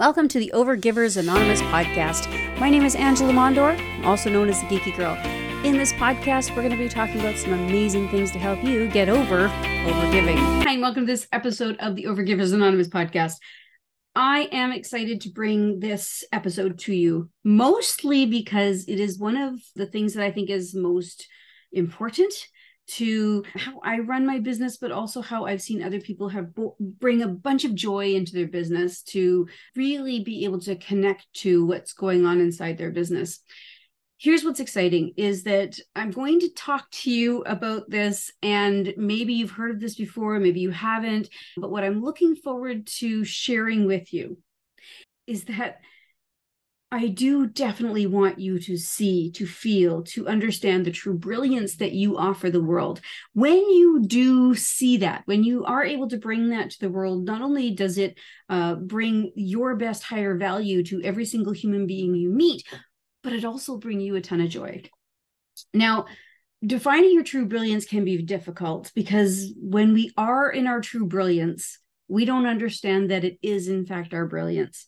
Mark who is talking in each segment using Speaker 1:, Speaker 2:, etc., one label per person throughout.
Speaker 1: Welcome to the Overgivers Anonymous podcast. My name is Angela Mondor, also known as the Geeky Girl. In this podcast, we're going to be talking about some amazing things to help you get over overgiving. Hi, and welcome to this episode of the Overgivers Anonymous podcast. I am excited to bring this episode to you, mostly because it is one of the things that I think is most important to how I run my business, but also how I've seen other people have bring a bunch of joy into their business to really be able to connect to what's going on inside their business. Here's what's exciting is that I'm going to talk to you about this, and maybe you've heard of this before, maybe you haven't, but what I'm looking forward to sharing with you is that I do definitely want you to see, to feel, to understand the true brilliance that you offer the world. When you do see that, when you are able to bring that to the world, not only does it uh, bring your best higher value to every single human being you meet, but it also bring you a ton of joy. Now, defining your true brilliance can be difficult because when we are in our true brilliance, we don't understand that it is in fact our brilliance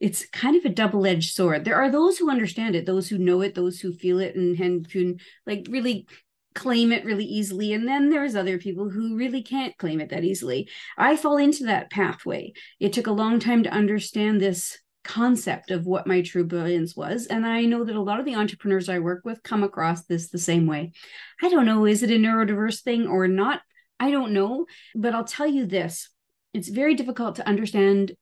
Speaker 1: it's kind of a double-edged sword. There are those who understand it, those who know it, those who feel it and, and can like really claim it really easily. And then there's other people who really can't claim it that easily. I fall into that pathway. It took a long time to understand this concept of what my true brilliance was. And I know that a lot of the entrepreneurs I work with come across this the same way. I don't know, is it a neurodiverse thing or not? I don't know. But I'll tell you this it's very difficult to understand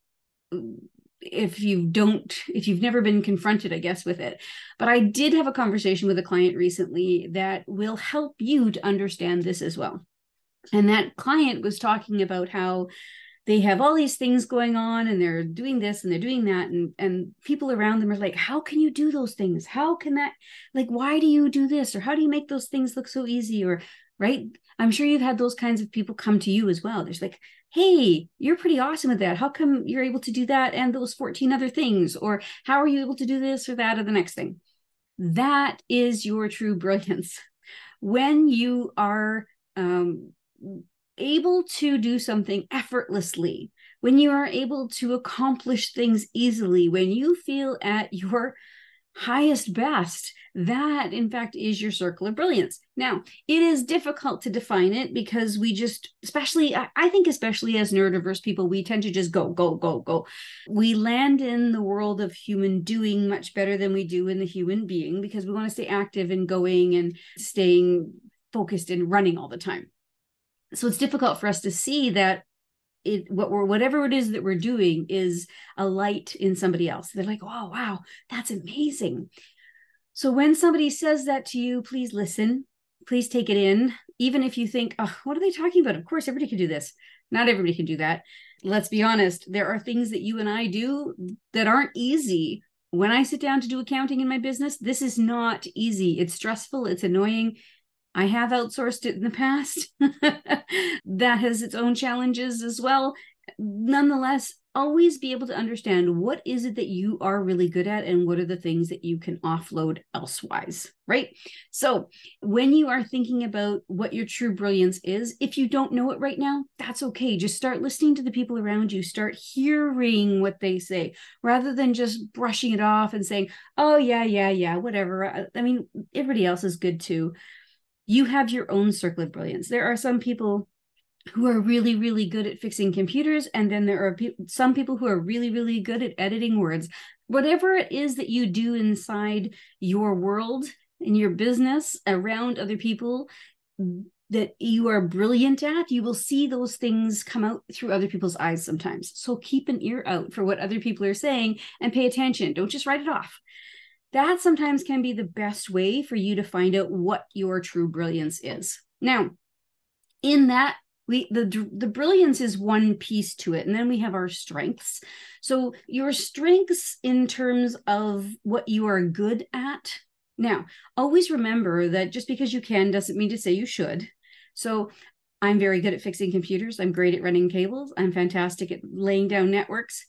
Speaker 1: if you don't if you've never been confronted i guess with it. But i did have a conversation with a client recently that will help you to understand this as well. And that client was talking about how they have all these things going on and they're doing this and they're doing that. And and people around them are like how can you do those things? How can that like why do you do this? Or how do you make those things look so easy? Or right i'm sure you've had those kinds of people come to you as well there's like hey, you're pretty awesome at that. How come you're able to do that and those 14 other things? Or how are you able to do this or that or the next thing? That is your true brilliance. When you are um, able to do something effortlessly, when you are able to accomplish things easily, when you feel at your highest best, that in fact is your circle of brilliance. Now, it is difficult to define it because we just, especially, I think, especially as neurodiverse people, we tend to just go, go, go, go. We land in the world of human doing much better than we do in the human being because we want to stay active and going and staying focused and running all the time. So it's difficult for us to see that it what we're whatever it is that we're doing is a light in somebody else. They're like, oh wow, that's amazing. So when somebody says that to you, please listen. Please take it in. Even if you think, oh, what are they talking about? Of course, everybody can do this. Not everybody can do that. Let's be honest. There are things that you and I do that aren't easy. When I sit down to do accounting in my business, this is not easy. It's stressful. It's annoying. I have outsourced it in the past. that has its own challenges as well. Nonetheless, always be able to understand what is it that you are really good at and what are the things that you can offload elsewise right? So when you are thinking about what your true brilliance is if you don't know it right now that's okay. Just start listening to the people around you. Start hearing what they say rather than just brushing it off and saying oh yeah yeah yeah whatever. I mean everybody else is good too you have your own circle of brilliance. There are some people who are really really good at fixing computers and then there are pe- some people who are really really good at editing words. Whatever it is that you do inside your world in your business around other people that you are brilliant at you will see those things come out through other people's eyes sometimes. So keep an ear out for what other people are saying and pay attention. Don't just write it off that sometimes can be the best way for you to find out what your true brilliance is. Now in that we the the brilliance is one piece to it and then we have our strengths. So your strengths in terms of what you are good at. Now always remember that just because you can doesn't mean to say you should. So i'm very good at fixing computers. I'm great at running cables. I'm fantastic at laying down networks.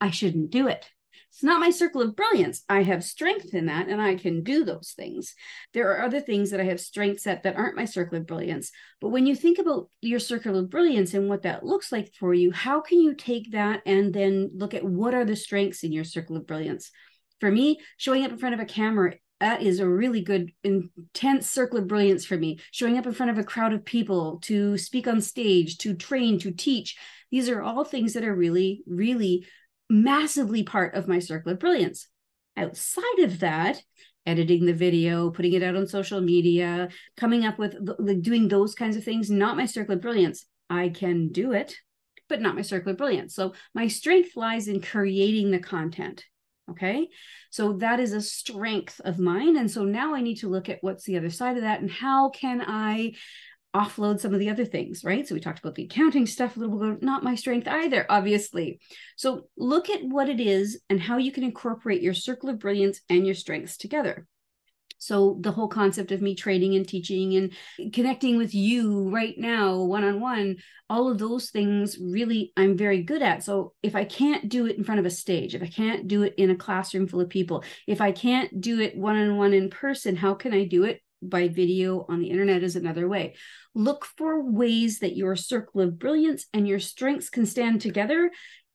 Speaker 1: I shouldn't do it It's not my circle of brilliance. I have strength in that and I can do those things. There are other things that I have strengths at that aren't my circle of brilliance. But when you think about your circle of brilliance and what that looks like for you, how can you take that and then look at what are the strengths in your circle of brilliance? For me, showing up in front of a camera that is a really good intense circle of brilliance for me showing up in front of a crowd of people to speak on stage to train to teach these are all things that are really really massively part of my circle of brilliance outside of that editing the video putting it out on social media coming up with like doing those kinds of things not my circle of brilliance i can do it but not my circle of brilliance so my strength lies in creating the content Okay. So that is a strength of mine. And so now I need to look at what's the other side of that and how can I offload some of the other things, right? So we talked about the accounting stuff a little bit, not my strength either, obviously. So look at what it is and how you can incorporate your circle of brilliance and your strengths together. So the whole concept of me training and teaching and connecting with you right now, one on one, all of those things really I'm very good at. So if I can't do it in front of a stage, if I can't do it in a classroom full of people, if I can't do it one on one in person, how can I do it by video on the internet is another way. Look for ways that your circle of brilliance and your strengths can stand together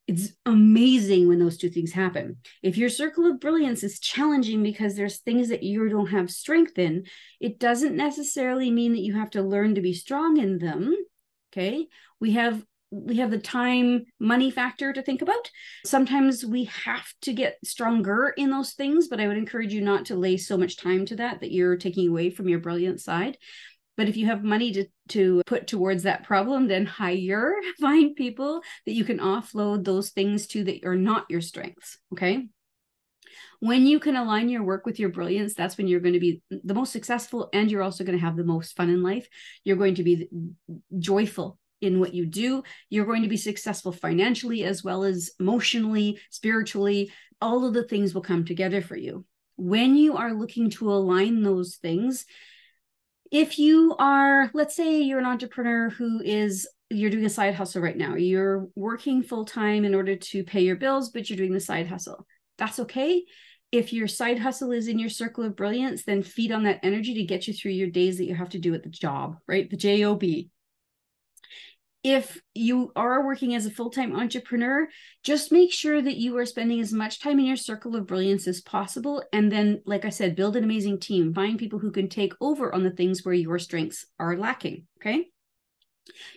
Speaker 1: it's amazing when those two things happen. If your circle of brilliance is challenging because there's things that you don't have strength in, it doesn't necessarily mean that you have to learn to be strong in them. Okay. We have we have the time money factor to think about. Sometimes we have to get stronger in those things, but I would encourage you not to lay so much time to that that you're taking away from your brilliant side. But if you have money to, to put towards that problem, then hire, find people that you can offload those things to that are not your strengths. Okay. When you can align your work with your brilliance, that's when you're going to be the most successful and you're also going to have the most fun in life. You're going to be joyful in what you do. You're going to be successful financially as well as emotionally, spiritually. All of the things will come together for you. When you are looking to align those things, if you are let's say you're an entrepreneur who is you're doing a side hustle right now you're working full time in order to pay your bills but you're doing the side hustle that's okay if your side hustle is in your circle of brilliance then feed on that energy to get you through your days that you have to do at the job right the job if you are working as a full-time entrepreneur just make sure that you are spending as much time in your circle of brilliance as possible. And then like i said build an amazing team. Find people who can take over on the things where your strengths are lacking okay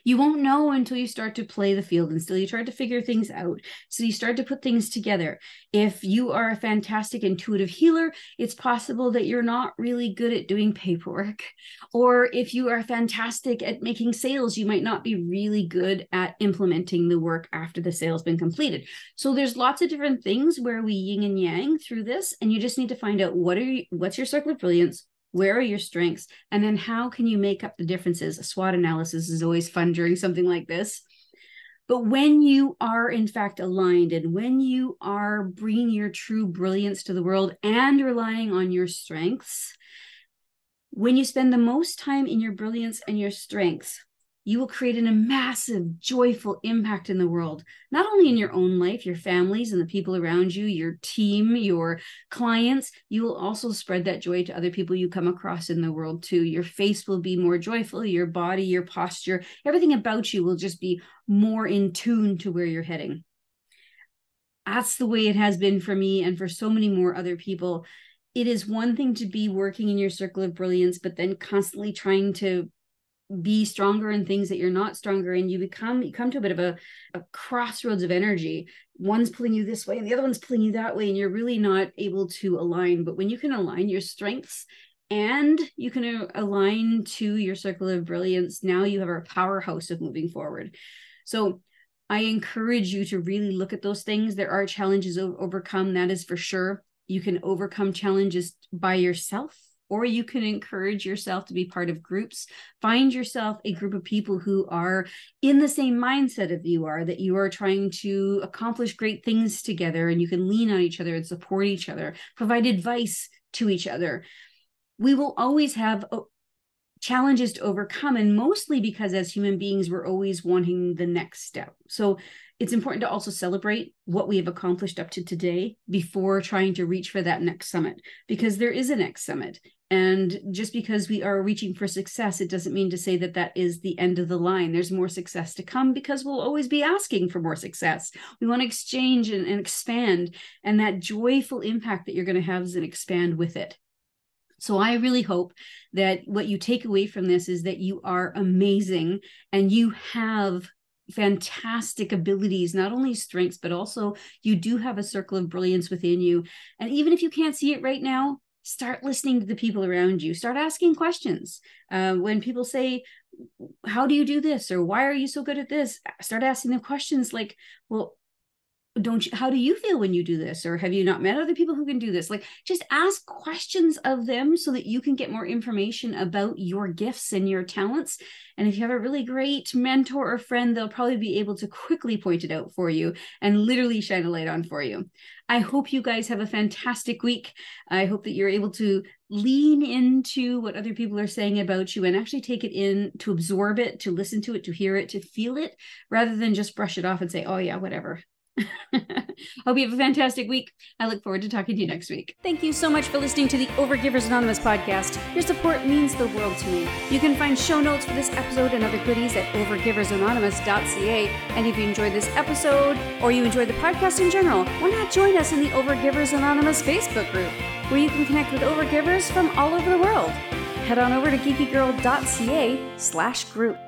Speaker 1: you won't know until you start to play the field and still you start to figure things out. So you start to put things together. If you are a fantastic intuitive healer, it's possible that you're not really good at doing paperwork. Or if you are fantastic at making sales, you might not be really good at implementing the work after the sale's been completed. So there's lots of different things where we yin and yang through this and you just need to find out what are you, what's your circle of brilliance, where are your strengths? And then how can you make up the differences? A swot analysis is always fun during something like this. But when you are in fact aligned and when you are bringing your true brilliance to the world and relying on your strengths when you spend the most time in your brilliance and your strengths you will create a massive, joyful impact in the world, not only in your own life, your families and the people around you, your team, your clients. You will also spread that joy to other people you come across in the world too. Your face will be more joyful, your body, your posture, everything about you will just be more in tune to where you're heading. That's the way it has been for me and for so many more other people. It is one thing to be working in your circle of brilliance, but then constantly trying to be stronger in things that you're not stronger in you become you come to a bit of a, a crossroads of energy. One's pulling you this way and the other one's pulling you that way and you're really not able to align. But when you can align your strengths and you can uh, align to your circle of brilliance now you have a powerhouse of moving forward. So i encourage you to really look at those things. There are challenges overcome that is for sure. You can overcome challenges by yourself or you can encourage yourself to be part of groups. Find yourself a group of people who are in the same mindset of you are, that you are trying to accomplish great things together and you can lean on each other and support each other, provide advice to each other. We will always have uh, challenges to overcome, and mostly because as human beings, we're always wanting the next step. So it's important to also celebrate what we have accomplished up to today before trying to reach for that next summit because there is a next summit. And just because we are reaching for success it doesn't mean to say that that is the end of the line. There's more success to come because we'll always be asking for more success. We want to exchange and, and expand and that joyful impact that you're going to have is an expand with it. So I really hope that what you take away from this is that you are amazing and you have fantastic abilities, not only strengths, but also you do have a circle of brilliance within you. And even if you can't see it right now, start listening to the people around you, start asking questions. Uh, when people say, How do you do this? or Why are you so good at this? Start asking them questions like, Well, don't you how do you feel when you do this? Or have you not met other people who can do this? Like just ask questions of them so that you can get more information about your gifts and your talents. And if you have a really great mentor or friend they'll probably be able to quickly point it out for you and literally shine a light on for you. I hope you guys have a fantastic week. I hope that you're able to lean into what other people are saying about you and actually take it in to absorb it to listen to it to hear it to feel it rather than just brush it off and say oh yeah whatever Hope you have a fantastic week. I look forward to talking to you next week. Thank you so much for listening to the Overgivers Anonymous podcast. Your support means the world to me. You can find show notes for this episode and other goodies at overgiversanonymous.ca. And if you enjoyed this episode or you enjoyed the podcast in general, why not join us in the Overgivers Anonymous Facebook group, where you can connect with overgivers from all over the world. Head on over to geekygirl.ca slash group.